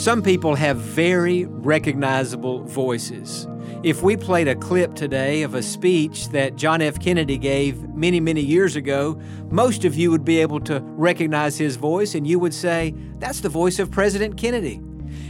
Some people have very recognizable voices. If we played a clip today of a speech that John F. Kennedy gave many, many years ago, most of you would be able to recognize his voice and you would say, That's the voice of President Kennedy.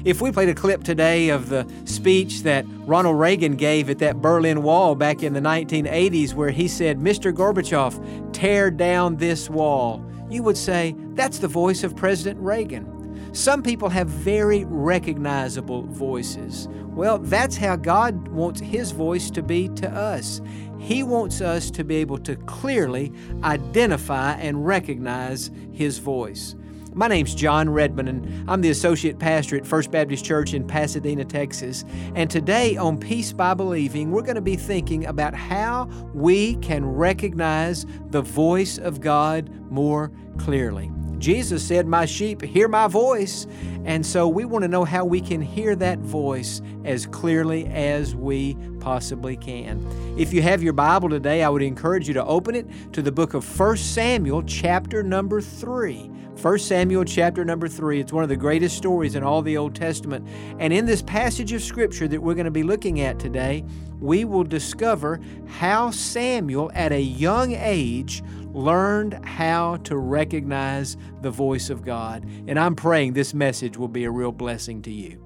If we played a clip today of the speech that Ronald Reagan gave at that Berlin Wall back in the 1980s, where he said, Mr. Gorbachev, tear down this wall, you would say, That's the voice of President Reagan. Some people have very recognizable voices. Well, that's how God wants His voice to be to us. He wants us to be able to clearly identify and recognize His voice. My name's Jon Redmond, and I'm the associate pastor at First Baptist Church in Pasadena, Texas. And today on Peace by Believing, we're going to be thinking about how we can recognize the voice of God more clearly. Jesus said, My sheep hear my voice. And so we want to know how we can hear that voice as clearly as we possibly can. If you have your Bible today, I would encourage you to open it to the book of 1 Samuel, chapter number 3. 1 Samuel chapter number 3. It's one of the greatest stories in all the Old Testament. And in this passage of Scripture that we're going to be looking at today, we will discover how Samuel, at a young age, learned how to recognize the voice of God. And I'm praying this message will be a real blessing to you.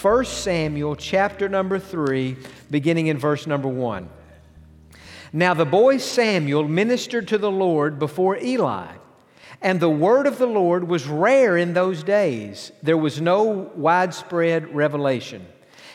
1 Samuel chapter number 3, beginning in verse number 1. Now the boy Samuel ministered to the Lord before Eli. And the word of the Lord was rare in those days. There was no widespread revelation.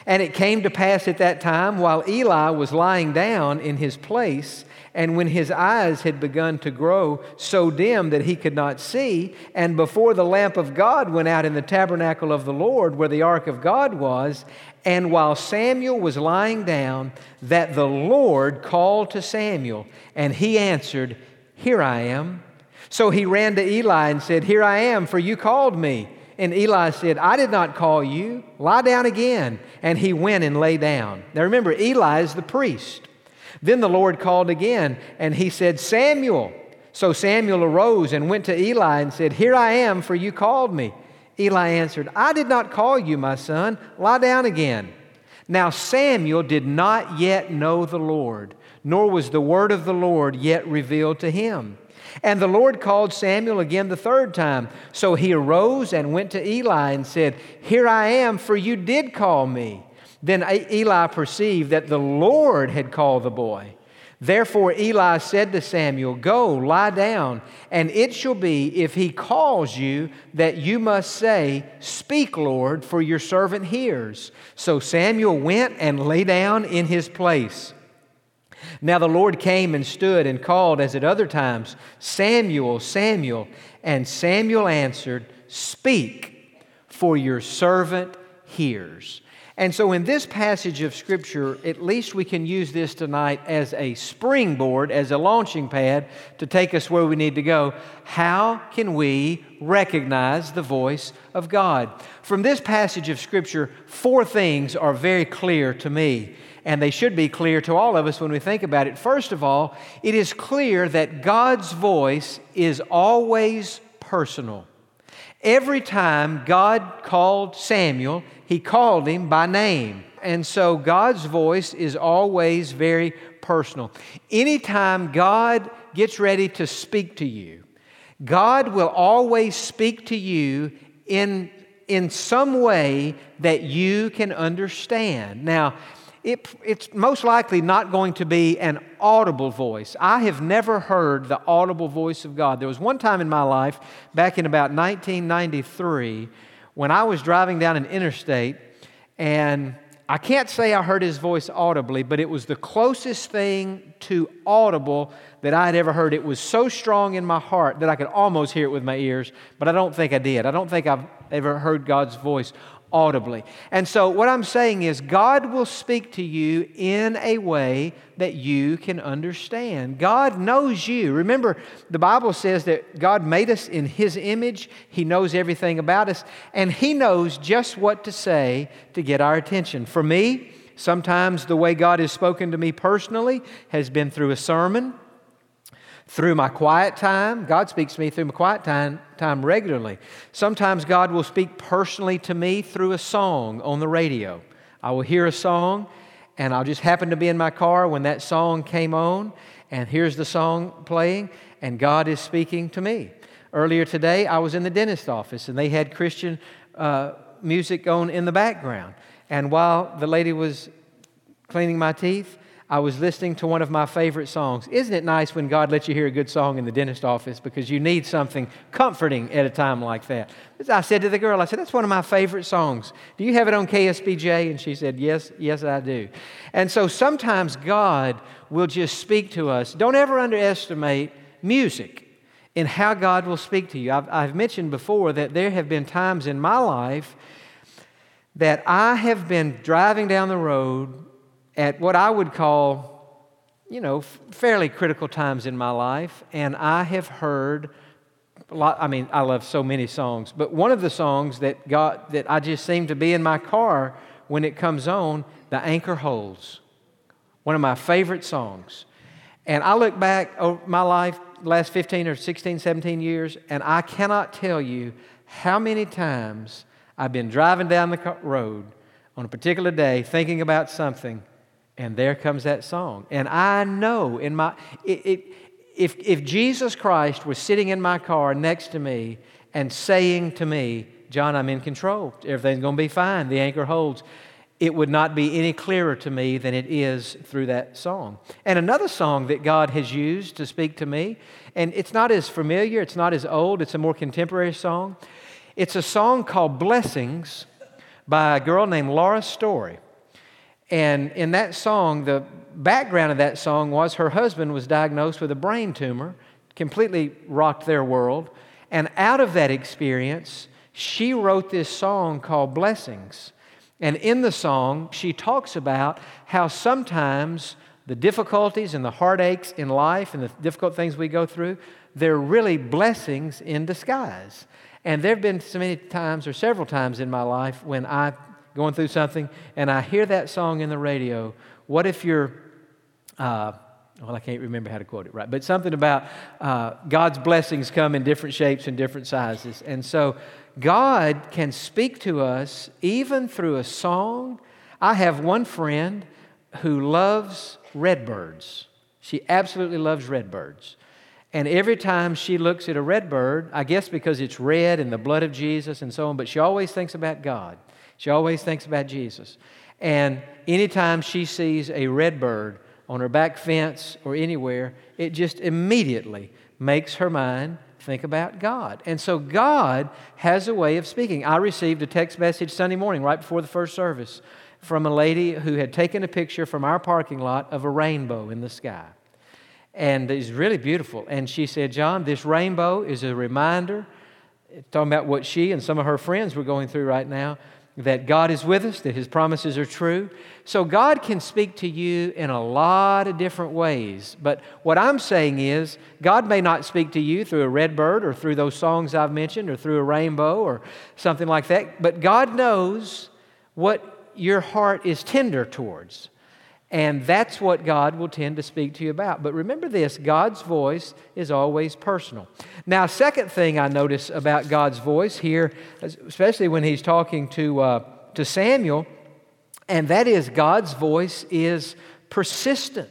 And it came to pass at that time, while Eli was lying down in his place, and when his eyes had begun to grow so dim that he could not see, and before the lamp of God went out in the tabernacle of the Lord where the ark of God was, and while Samuel was lying down, that the Lord called to Samuel, and he answered, Here I am. So he ran to Eli and said, Here I am, for you called me. And Eli said, I did not call you. Lie down again. And he went and lay down. Now remember, Eli is the priest. Then the Lord called again, and he said, Samuel. So Samuel arose and went to Eli and said, Here I am, for you called me. Eli answered, I did not call you, my son. Lie down again. Now Samuel did not yet know the Lord, nor was the word of the Lord yet revealed to him. And the Lord called Samuel again the third time. So he arose and went to Eli and said, Here I am, for you did call me. Then Eli perceived that the Lord had called the boy. Therefore Eli said to Samuel, Go, lie down, and it shall be, if he calls you, that you must say, Speak, Lord, for your servant hears. So Samuel went and lay down in his place. Now the Lord came and stood and called, as at other times, Samuel, Samuel. And Samuel answered, Speak, for your servant hears. And so, in this passage of Scripture, at least we can use this tonight as a springboard, as a launching pad to take us where we need to go. How can we recognize the voice of God? From this passage of Scripture, four things are very clear to me, and they should be clear to all of us when we think about it. First of all, it is clear that God's voice is always personal. Every time God called Samuel, he called him by name. And so God's voice is always very personal. Anytime God gets ready to speak to you, God will always speak to you in, in some way that you can understand. Now, it, it's most likely not going to be an audible voice. I have never heard the audible voice of God. There was one time in my life, back in about 1993, when I was driving down an interstate, and I can't say I heard his voice audibly, but it was the closest thing to audible that I had ever heard. It was so strong in my heart that I could almost hear it with my ears, but I don't think I did. I don't think I've ever heard God's voice audibly. And so, what I'm saying is, God will speak to you in a way that you can understand. God knows you. Remember, the Bible says that God made us in His image, He knows everything about us, and He knows just what to say to get our attention. For me, sometimes the way God has spoken to me personally has been through a sermon through my quiet time. God speaks to me through my quiet time, time regularly. Sometimes God will speak personally to me through a song on the radio. I will hear a song, and I'll just happen to be in my car when that song came on, and here's the song playing, and God is speaking to me. Earlier today, I was in the dentist office, and they had Christian uh, music on in the background. And while the lady was cleaning my teeth, I was listening to one of my favorite songs. Isn't it nice when God lets you hear a good song in the dentist office because you need something comforting at a time like that? I said to the girl, I said, that's one of my favorite songs. Do you have it on KSBJ? And she said, yes, yes, I do. And so sometimes God will just speak to us. Don't ever underestimate music in how God will speak to you. I've, I've mentioned before that there have been times in my life that I have been driving down the road at what I would call, you know, fairly critical times in my life, and I have heard a lot. I mean, I love so many songs, but one of the songs that got that I just seem to be in my car when it comes on, "The Anchor Holds," one of my favorite songs. And I look back over my life, last 15 or 16, 17 years, and I cannot tell you how many times I've been driving down the road on a particular day thinking about something and there comes that song. And I know in my, it, it, if, if Jesus Christ was sitting in my car next to me and saying to me, Jon, I'm in control, everything's going to be fine, the anchor holds, it would not be any clearer to me than it is through that song. And another song that God has used to speak to me, and it's not as familiar, it's not as old, it's a more contemporary song. It's a song called Blessings by a girl named Laura Story. And in that song, the background of that song was her husband was diagnosed with a brain tumor, completely rocked their world. And out of that experience, she wrote this song called Blessings. And in the song, she talks about how sometimes the difficulties and the heartaches in life and the difficult things we go through, they're really blessings in disguise. And there have been so many times, or several times in my life, when I going through something, and I hear that song in the radio. What if you're, uh, well, I can't remember how to quote it right, but something about uh, God's blessings come in different shapes and different sizes. And so God can speak to us even through a song. I have one friend who loves redbirds. She absolutely loves redbirds. And every time she looks at a redbird, I guess because it's red and the blood of Jesus and so on, but she always thinks about God. She always thinks about Jesus. And anytime she sees a red bird on her back fence or anywhere, it just immediately makes her mind think about God. And so God has a way of speaking. I received a text message Sunday morning right before the first service from a lady who had taken a picture from our parking lot of a rainbow in the sky. And it's really beautiful. And she said, Jon, this rainbow is a reminder, talking about what she and some of her friends were going through right now, that God is with us, that His promises are true. So God can speak to you in a lot of different ways. But what I'm saying is, God may not speak to you through a red bird or through those songs I've mentioned or through a rainbow or something like that. But God knows what your heart is tender towards. And that's what God will tend to speak to you about. But remember this God's voice is always personal. Now, second thing I notice about God's voice here, especially when he's talking to, uh, to Samuel, and that is God's voice is persistent.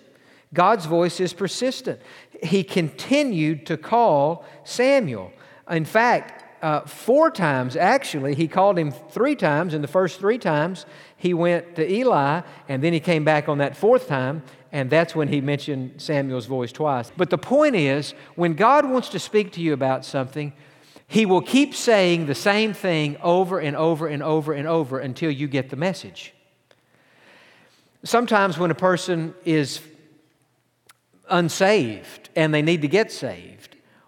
God's voice is persistent. He continued to call Samuel. In fact, uh, four times, actually, he called him three times. And the first three times, he went to Eli, and then he came back on that fourth time, and that's when he mentioned Samuel's voice twice. But the point is, when God wants to speak to you about something, he will keep saying the same thing over and over and over and over until you get the message. Sometimes, when a person is unsaved and they need to get saved,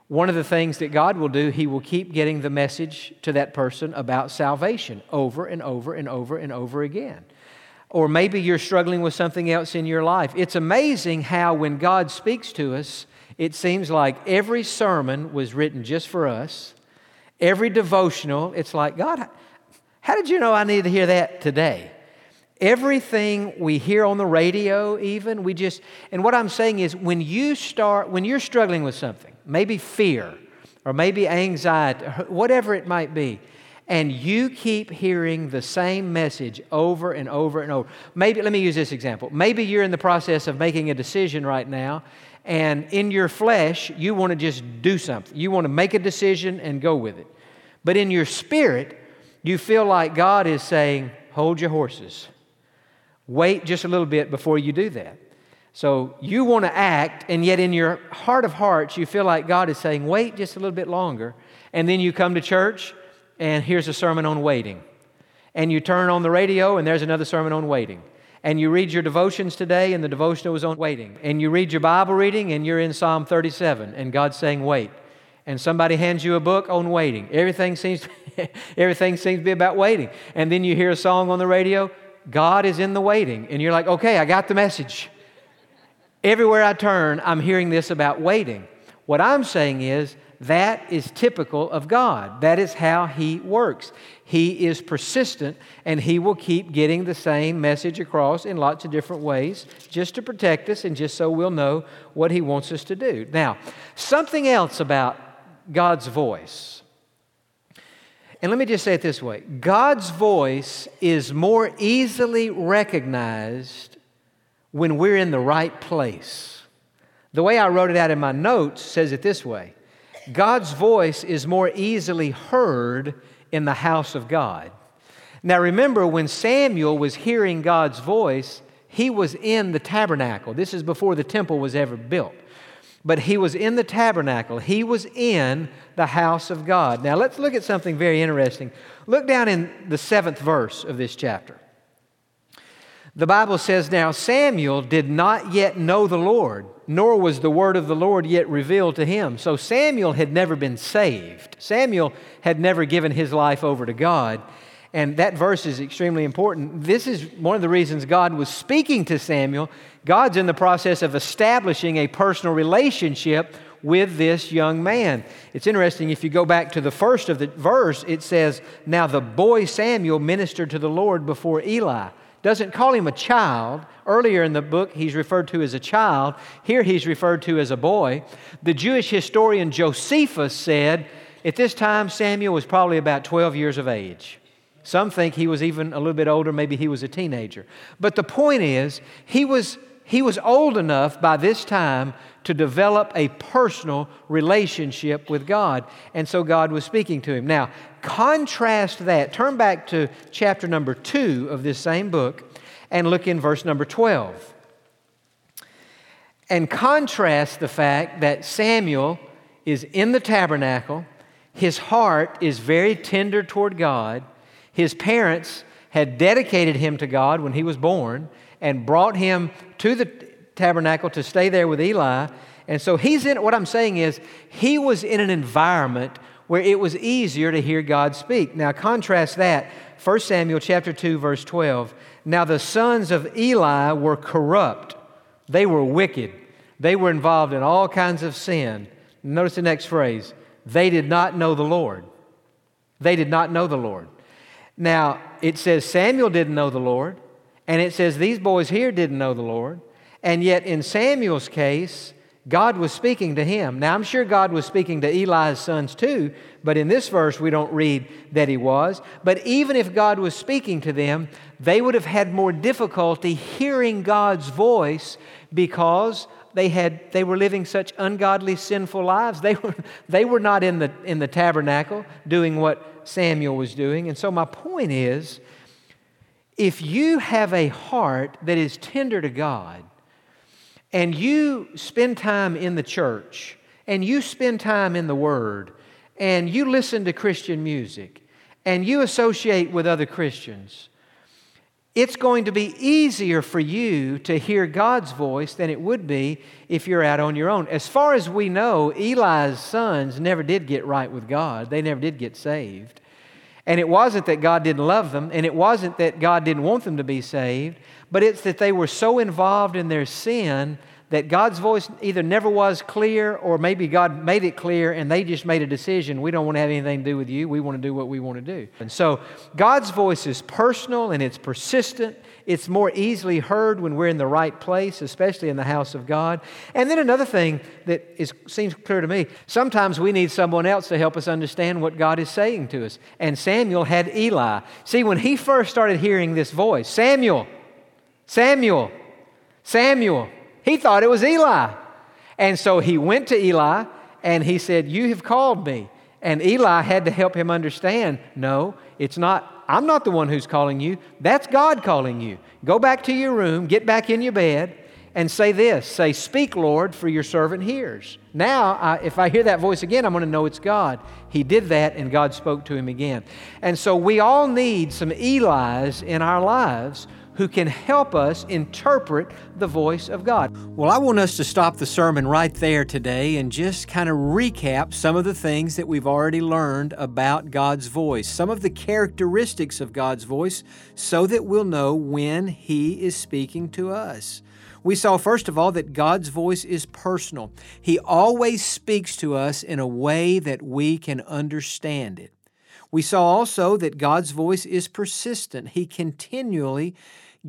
One of the things that God will do, He will keep getting the message to that person about salvation over and over and over and over again. Or maybe you're struggling with something else in your life. It's amazing how, when God speaks to us, it seems like every sermon was written just for us, every devotional, it's like, God, how did you know I need to hear that today? Everything we hear on the radio, even, we just, and what I'm saying is when you start, when you're struggling with something, maybe fear or maybe anxiety, whatever it might be, and you keep hearing the same message over and over and over. Maybe, let me use this example. Maybe you're in the process of making a decision right now, and in your flesh, you want to just do something. You want to make a decision and go with it. But in your spirit, you feel like God is saying, Hold your horses. Wait just a little bit before you do that. So you want to act, and yet in your heart of hearts, you feel like God is saying, wait just a little bit longer. And then you come to church, and here's a sermon on waiting. And you turn on the radio, and there's another sermon on waiting. And you read your devotions today, and the devotional was on waiting. And you read your Bible reading, and you're in Psalm 37, and God's saying, wait. And somebody hands you a book on waiting. Everything seems, everything seems to be about waiting. And then you hear a song on the radio, God is in the waiting. And you're like, okay, I got the message. Everywhere I turn, I'm hearing this about waiting. What I'm saying is that is typical of God. That is how He works. He is persistent and He will keep getting the same message across in lots of different ways just to protect us and just so we'll know what He wants us to do. Now, something else about God's voice. And let me just say it this way God's voice is more easily recognized when we're in the right place. The way I wrote it out in my notes says it this way God's voice is more easily heard in the house of God. Now remember, when Samuel was hearing God's voice, he was in the tabernacle. This is before the temple was ever built but he was in the tabernacle. He was in the house of God. Now let's look at something very interesting. Look down in the seventh verse of this chapter. The Bible says, Now Samuel did not yet know the Lord, nor was the word of the Lord yet revealed to him. So Samuel had never been saved. Samuel had never given his life over to God. And that verse is extremely important. This is one of the reasons God was speaking to Samuel. God's in the process of establishing a personal relationship with this young man. It's interesting, if you go back to the first of the verse, it says, Now the boy Samuel ministered to the Lord before Eli. Doesn't call him a child. Earlier in the book, he's referred to as a child. Here, he's referred to as a boy. The Jewish historian Josephus said, At this time, Samuel was probably about 12 years of age. Some think he was even a little bit older, maybe he was a teenager. But the point is, he was, he was old enough by this time to develop a personal relationship with God. And so God was speaking to him. Now, contrast that. Turn back to chapter number two of this same book and look in verse number 12. And contrast the fact that Samuel is in the tabernacle, his heart is very tender toward God his parents had dedicated him to God when he was born and brought him to the tabernacle to stay there with Eli. And so he's in, what I'm saying is, he was in an environment where it was easier to hear God speak. Now, contrast that, 1 Samuel chapter 2, verse 12. Now, the sons of Eli were corrupt, they were wicked, they were involved in all kinds of sin. Notice the next phrase they did not know the Lord. They did not know the Lord. Now, it says Samuel didn't know the Lord, and it says these boys here didn't know the Lord. And yet, in Samuel's case, God was speaking to him. Now, I'm sure God was speaking to Eli's sons too, but in this verse, we don't read that he was. But even if God was speaking to them, they would have had more difficulty hearing God's voice because they, had, they were living such ungodly, sinful lives. They were, they were not in the, in the tabernacle doing what Samuel was doing. And so, my point is if you have a heart that is tender to God, and you spend time in the church, and you spend time in the Word, and you listen to Christian music, and you associate with other Christians, it's going to be easier for you to hear God's voice than it would be if you're out on your own. As far as we know, Eli's sons never did get right with God, they never did get saved. And it wasn't that God didn't love them, and it wasn't that God didn't want them to be saved, but it's that they were so involved in their sin that God's voice either never was clear or maybe God made it clear and they just made a decision. We don't want to have anything to do with you. We want to do what we want to do. And so God's voice is personal and it's persistent. It's more easily heard when we're in the right place, especially in the house of God. And then another thing that is, seems clear to me sometimes we need someone else to help us understand what God is saying to us. And Samuel had Eli. See, when he first started hearing this voice, Samuel, Samuel, Samuel, he thought it was Eli. And so he went to Eli and he said, You have called me. And Eli had to help him understand no, it's not, I'm not the one who's calling you. That's God calling you. Go back to your room, get back in your bed, and say this say, Speak, Lord, for your servant hears. Now, I, if I hear that voice again, I'm going to know it's God. He did that, and God spoke to him again. And so we all need some Eli's in our lives who can help us interpret the voice of God. Well, I want us to stop the sermon right there today and just kind of recap some of the things that we've already learned about God's voice, some of the characteristics of God's voice, so that we'll know when He is speaking to us. We saw, first of all, that God's voice is personal. He always speaks to us in a way that we can understand it. We saw also that God's voice is persistent. He continually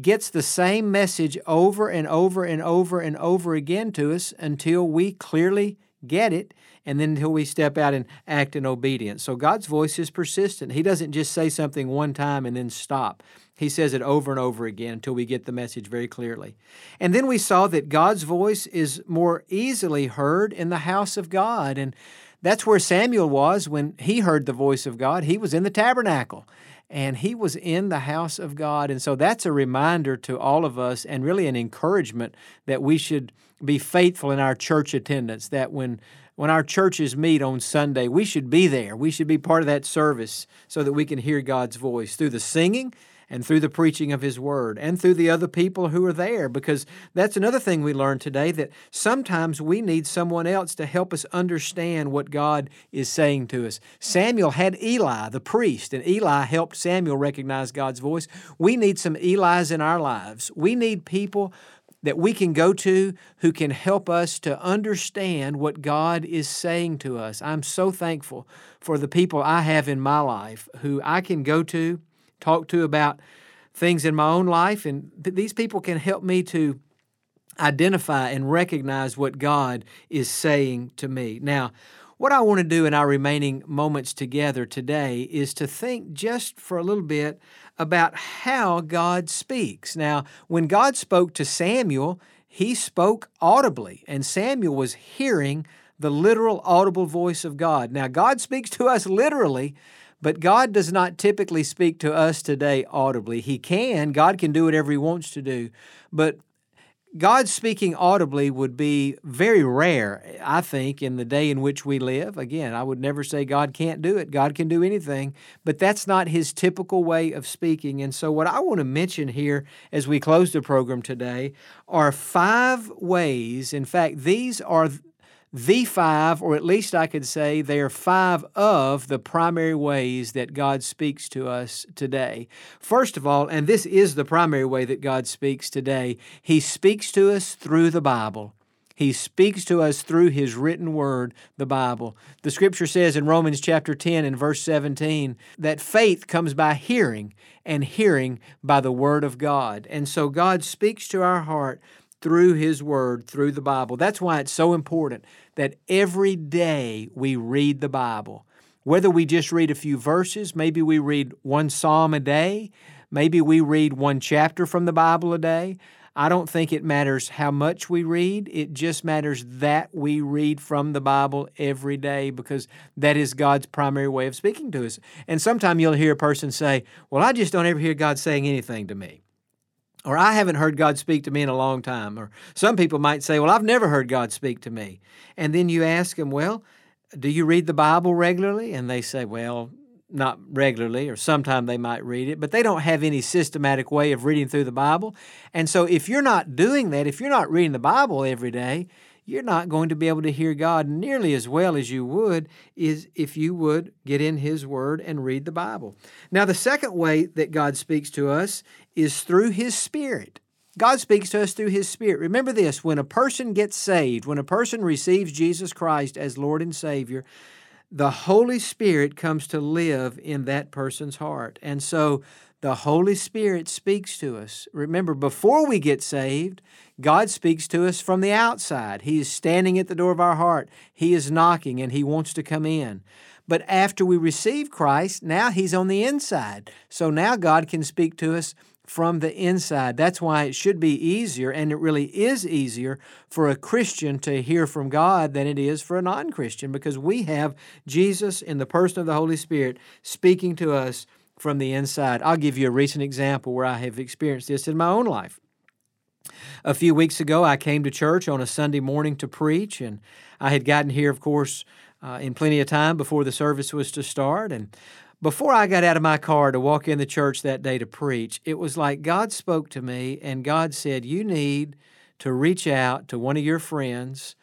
gets the same message over and over and over and over again to us until we clearly get it and then until we step out and act in obedience. So God's voice is persistent. He doesn't just say something one time and then stop. He says it over and over again until we get the message very clearly. And then we saw that God's voice is more easily heard in the house of God. And that's where Samuel was when he heard the voice of God. He was in the tabernacle and he was in the house of God. And so that's a reminder to all of us and really an encouragement that we should be faithful in our church attendance, that when when our churches meet on Sunday, we should be there. We should be part of that service so that we can hear God's voice through the singing and through the preaching of His Word and through the other people who are there. Because that's another thing we learned today that sometimes we need someone else to help us understand what God is saying to us. Samuel had Eli, the priest, and Eli helped Samuel recognize God's voice. We need some Eli's in our lives. We need people that we can go to who can help us to understand what God is saying to us. I'm so thankful for the people I have in my life who I can go to talk to about things in my own life. And these people can help me to identify and recognize what God is saying to me. Now, what I want to do in our remaining moments together today is to think just for a little bit about how God speaks. Now, when God spoke to Samuel, he spoke audibly, and Samuel was hearing the literal audible voice of God. Now, God speaks to us literally, but God does not typically speak to us today audibly. He can, God can do whatever He wants to do, but God speaking audibly would be very rare, I think, in the day in which we live. Again, I would never say God can't do it. God can do anything, but that's not His typical way of speaking. And so, what I want to mention here as we close the program today are five ways. In fact, these are the five, or at least I could say they are five of the primary ways that God speaks to us today. First of all, and this is the primary way that God speaks today, He speaks to us through the Bible. He speaks to us through His written word, the Bible. The scripture says in Romans chapter 10 and verse 17 that faith comes by hearing, and hearing by the word of God. And so God speaks to our heart through His Word, through the Bible. That's why it's so important that every day we read the Bible. Whether we just read a few verses, maybe we read one psalm a day, maybe we read one chapter from the Bible a day. I don't think it matters how much we read. It just matters that we read from the Bible every day because that is God's primary way of speaking to us. And sometimes you'll hear a person say, Well, I just don't ever hear God saying anything to me. Or I haven't heard God speak to me in a long time. Or some people might say, Well, I've never heard God speak to me. And then you ask them, Well, do you read the Bible regularly? And they say, Well, not regularly, or sometime they might read it, but they don't have any systematic way of reading through the Bible. And so, if you're not doing that, if you're not reading the Bible every day, you're not going to be able to hear God nearly as well as you would is if you would get in his word and read the Bible. Now the second way that God speaks to us is through his spirit. God speaks to us through His Spirit. Remember this when a person gets saved, when a person receives Jesus Christ as Lord and Savior, the Holy Spirit comes to live in that person's heart. And so the Holy Spirit speaks to us. Remember, before we get saved, God speaks to us from the outside. He is standing at the door of our heart, He is knocking, and He wants to come in. But after we receive Christ, now He's on the inside. So now God can speak to us from the inside. That's why it should be easier, and it really is easier for a Christian to hear from God than it is for a non Christian because we have Jesus in the person of the Holy Spirit speaking to us from the inside. I'll give you a recent example where I have experienced this in my own life. A few weeks ago, I came to church on a Sunday morning to preach, and I had gotten here, of course, uh, in plenty of time before the service was to start. And before I got out of my car to walk in the church that day to preach, it was like God spoke to me and God said, You need to reach out to one of your friends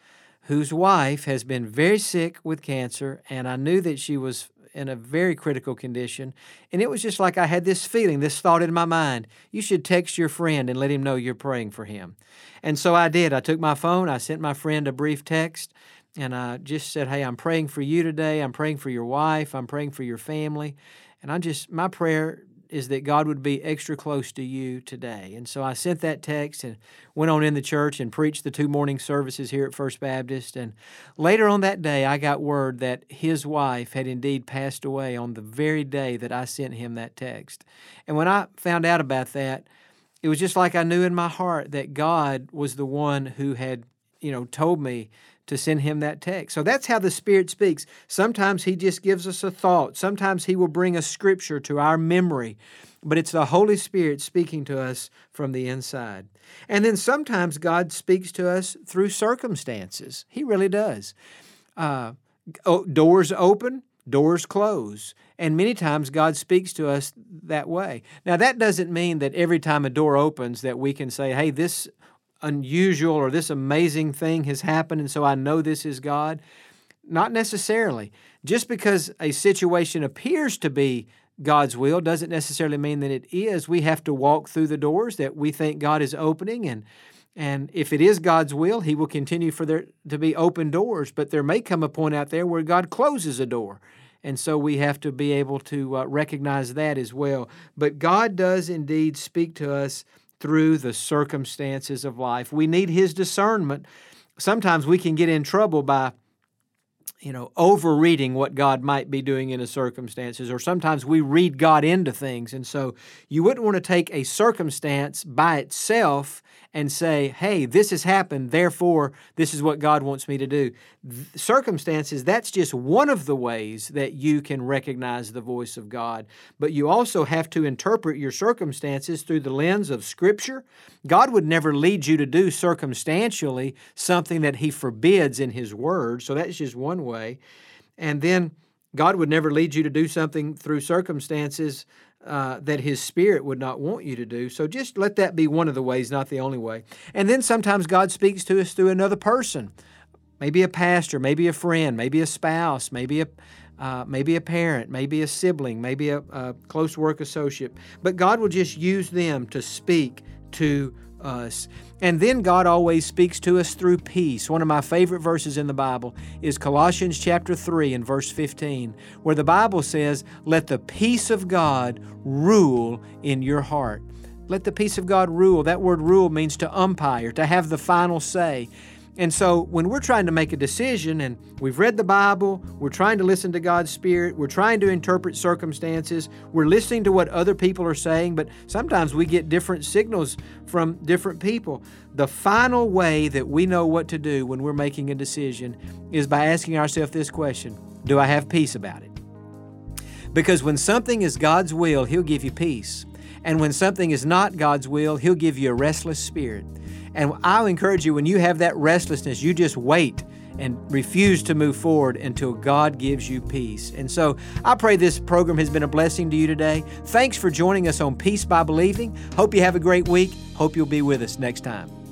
whose wife has been very sick with cancer. And I knew that she was in a very critical condition. And it was just like I had this feeling, this thought in my mind you should text your friend and let him know you're praying for him. And so I did. I took my phone, I sent my friend a brief text, and I just said, Hey, I'm praying for you today. I'm praying for your wife. I'm praying for your family. And I just, my prayer is that God would be extra close to you today. And so I sent that text and went on in the church and preached the two morning services here at First Baptist. And later on that day, I got word that his wife had indeed passed away on the very day that I sent him that text. And when I found out about that, it was just like I knew in my heart that God was the one who had, you know, told me to send him that text. So that's how the Spirit speaks. Sometimes he just gives us a thought, sometimes he will bring a scripture to our memory, but it's the Holy Spirit speaking to us from the inside. And then sometimes God speaks to us through circumstances. He really does. Uh, doors open, doors close. And many times God speaks to us that way. Now, that doesn't mean that every time a door opens that we can say, hey, this unusual or this amazing thing has happened and so I know this is God? Not necessarily. Just because a situation appears to be God's will doesn't necessarily mean that it is. We have to walk through the doors that we think God is opening and and if it is God's will, he will continue for there to be open doors, but there may come a point out there where God closes a door. And so we have to be able to uh, recognize that as well. But God does indeed speak to us through the circumstances of life. We need His discernment. Sometimes we can get in trouble by you know, overreading what God might be doing in a circumstances, or sometimes we read God into things. And so you wouldn't want to take a circumstance by itself and say, hey, this has happened, therefore, this is what God wants me to do. Circumstances, that's just one of the ways that you can recognize the voice of God. But you also have to interpret your circumstances through the lens of Scripture. God would never lead you to do circumstantially something that He forbids in His Word. So that's just one way. And then God would never lead you to do something through circumstances uh, that His Spirit would not want you to do. So just let that be one of the ways, not the only way. And then sometimes God speaks to us through another person, maybe a pastor, maybe a friend, maybe a spouse, maybe a uh, maybe a parent, maybe a sibling, maybe a, a close work associate. But God will just use them to speak to us. And then God always speaks to us through peace. One of my favorite verses in the Bible is Colossians chapter 3 and verse 15, where the Bible says, Let the peace of God rule in your heart. Let the peace of God rule. That word rule means to umpire, to have the final say. And so when we're trying to make a decision and we've read the Bible, we're trying to listen to God's Spirit, we're trying to interpret circumstances, we're listening to what other people are saying, but sometimes we get different signals from different people. The final way that we know what to do when we're making a decision is by asking ourselves this question Do I have peace about it? Because when something is God's will, He'll give you peace. And when something is not God's will, He'll give you a restless spirit. And I'll encourage you when you have that restlessness, you just wait and refuse to move forward until God gives you peace. And so I pray this program has been a blessing to you today. Thanks for joining us on Peace by Believing. Hope you have a great week. Hope you'll be with us next time.